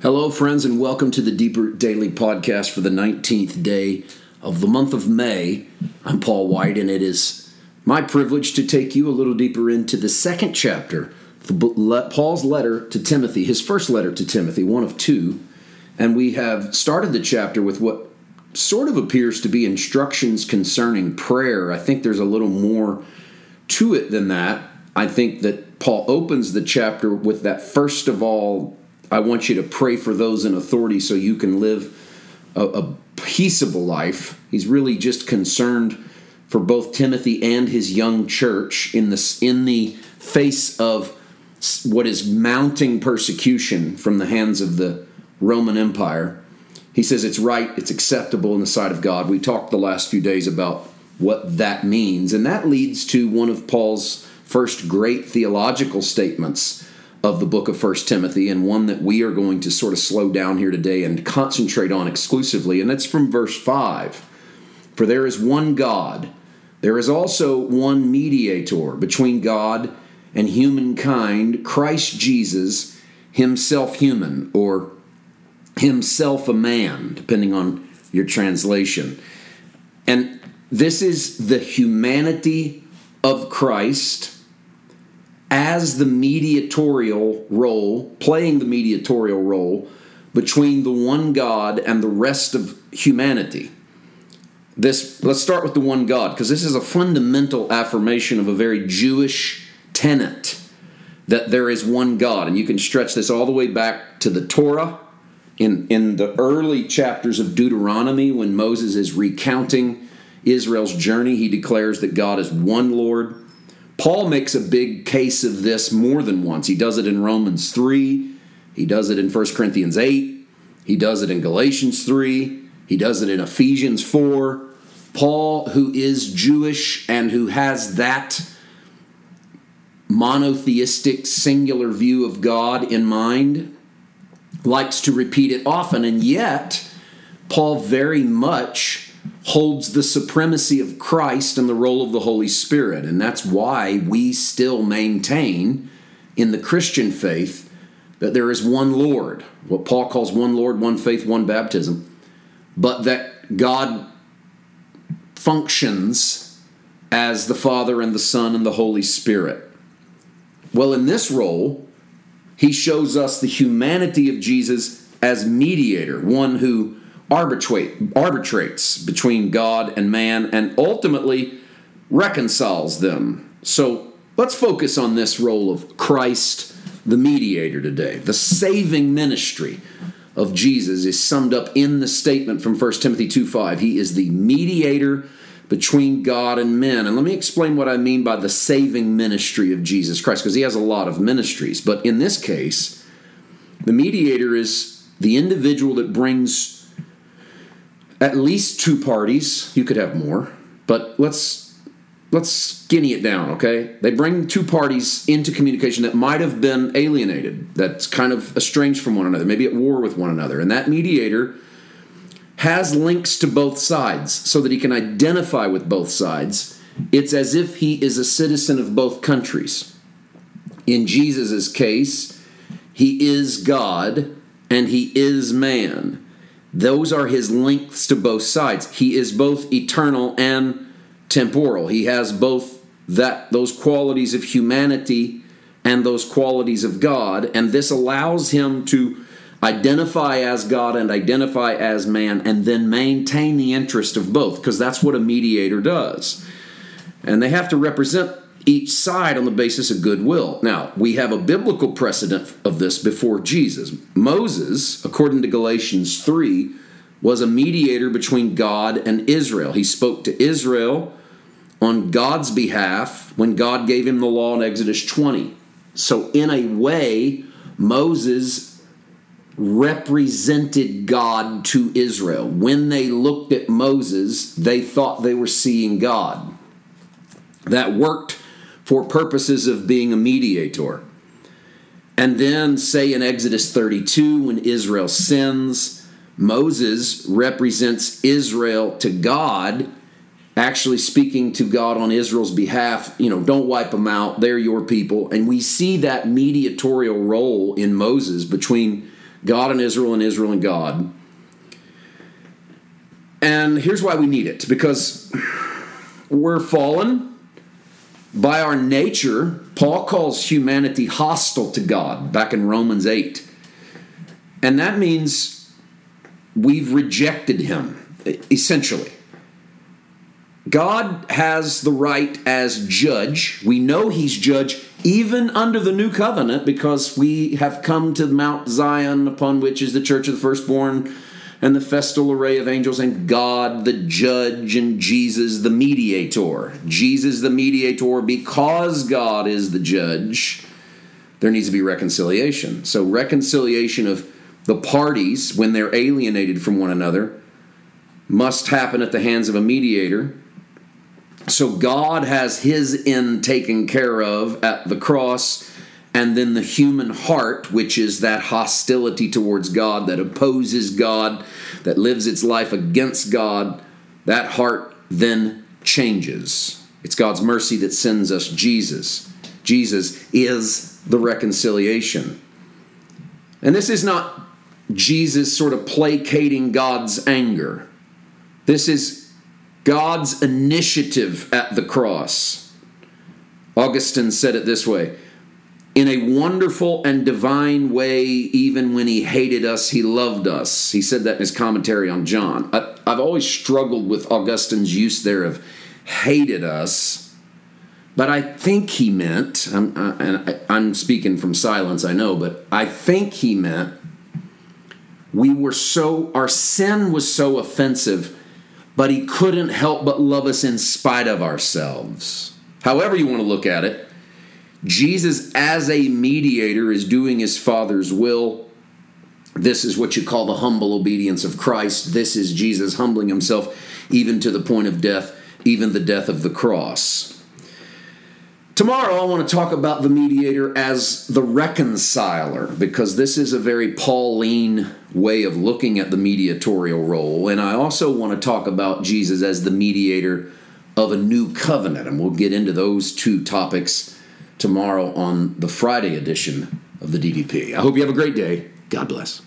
Hello, friends, and welcome to the Deeper Daily Podcast for the 19th day of the month of May. I'm Paul White, and it is my privilege to take you a little deeper into the second chapter Paul's letter to Timothy, his first letter to Timothy, one of two. And we have started the chapter with what sort of appears to be instructions concerning prayer. I think there's a little more to it than that. I think that Paul opens the chapter with that first of all I want you to pray for those in authority so you can live a, a peaceable life. He's really just concerned for both Timothy and his young church in the in the face of what is mounting persecution from the hands of the Roman Empire. He says it's right, it's acceptable in the sight of God. We talked the last few days about what that means, and that leads to one of Paul's first great theological statements of the book of First Timothy, and one that we are going to sort of slow down here today and concentrate on exclusively, and that's from verse 5. For there is one God, there is also one mediator between God and humankind, Christ Jesus, himself human, or himself a man, depending on your translation. And this is the humanity of Christ as the mediatorial role, playing the mediatorial role between the one God and the rest of humanity. This let's start with the one God because this is a fundamental affirmation of a very Jewish tenet that there is one God. And you can stretch this all the way back to the Torah. In in the early chapters of Deuteronomy when Moses is recounting Israel's journey he declares that God is one Lord Paul makes a big case of this more than once. He does it in Romans 3, he does it in 1 Corinthians 8, he does it in Galatians 3, he does it in Ephesians 4. Paul, who is Jewish and who has that monotheistic, singular view of God in mind, likes to repeat it often, and yet, Paul very much holds the supremacy of Christ and the role of the Holy Spirit. And that's why we still maintain in the Christian faith that there is one Lord, what Paul calls one Lord, one faith, one baptism, but that God functions as the Father and the Son and the Holy Spirit. Well, in this role, he shows us the humanity of Jesus as mediator, one who arbitrate, arbitrates between God and man and ultimately reconciles them. So let's focus on this role of Christ, the mediator, today. The saving ministry of Jesus is summed up in the statement from 1 Timothy 2 5. He is the mediator between God and men. And let me explain what I mean by the saving ministry of Jesus Christ, because he has a lot of ministries. But in this case, the mediator is the individual that brings at least two parties. You could have more, but let's let's skinny it down, okay? They bring two parties into communication that might have been alienated, that's kind of estranged from one another, maybe at war with one another. And that mediator has links to both sides so that he can identify with both sides. It's as if he is a citizen of both countries. In Jesus' case, he is God and he is man. Those are his links to both sides. He is both eternal and temporal. He has both that those qualities of humanity and those qualities of God, and this allows him to identify as God and identify as man and then maintain the interest of both because that's what a mediator does. And they have to represent each side on the basis of goodwill. Now, we have a biblical precedent of this before Jesus. Moses, according to Galatians 3, was a mediator between God and Israel. He spoke to Israel on God's behalf when God gave him the law in Exodus 20. So, in a way, Moses represented God to Israel. When they looked at Moses, they thought they were seeing God. That worked for purposes of being a mediator. And then, say in Exodus 32, when Israel sins, Moses represents Israel to God, actually speaking to God on Israel's behalf. You know, don't wipe them out, they're your people. And we see that mediatorial role in Moses between God and Israel and Israel and God. And here's why we need it because we're fallen by our nature. Paul calls humanity hostile to God back in Romans 8. And that means we've rejected him, essentially. God has the right as judge. We know he's judge even under the new covenant because we have come to Mount Zion, upon which is the church of the firstborn and the festal array of angels, and God, the judge, and Jesus, the mediator. Jesus, the mediator, because God is the judge, there needs to be reconciliation. So, reconciliation of the parties when they're alienated from one another must happen at the hands of a mediator so God has his end taken care of at the cross, and then the human heart, which is that hostility towards God, that opposes God, that lives its life against God, that heart then changes. It's God's mercy that sends us Jesus. Jesus is the reconciliation. And this is not Jesus sort of placating God's anger. This is God's initiative at the cross. Augustine said it this way In a wonderful and divine way, even when he hated us, he loved us. He said that in his commentary on John. I, have always struggled with Augustine's use there of hated us, but I think he meant, I'm, I, and I, I'm speaking from silence, I know, but I think he meant we were so, our sin was so offensive but he couldn't help but love us in spite of ourselves. However, you want to look at it, Jesus, as a mediator, is doing his Father's will. This is what you call the humble obedience of Christ. This is Jesus humbling himself even to the point of death, even the death of the cross. Tomorrow, I want to talk about the mediator as the reconciler because this is a very Pauline way of looking at the mediatorial role. And I also want to talk about Jesus as the mediator of a new covenant. And we'll get into those two topics tomorrow on the Friday edition of the DDP. I hope you have a great day. God bless.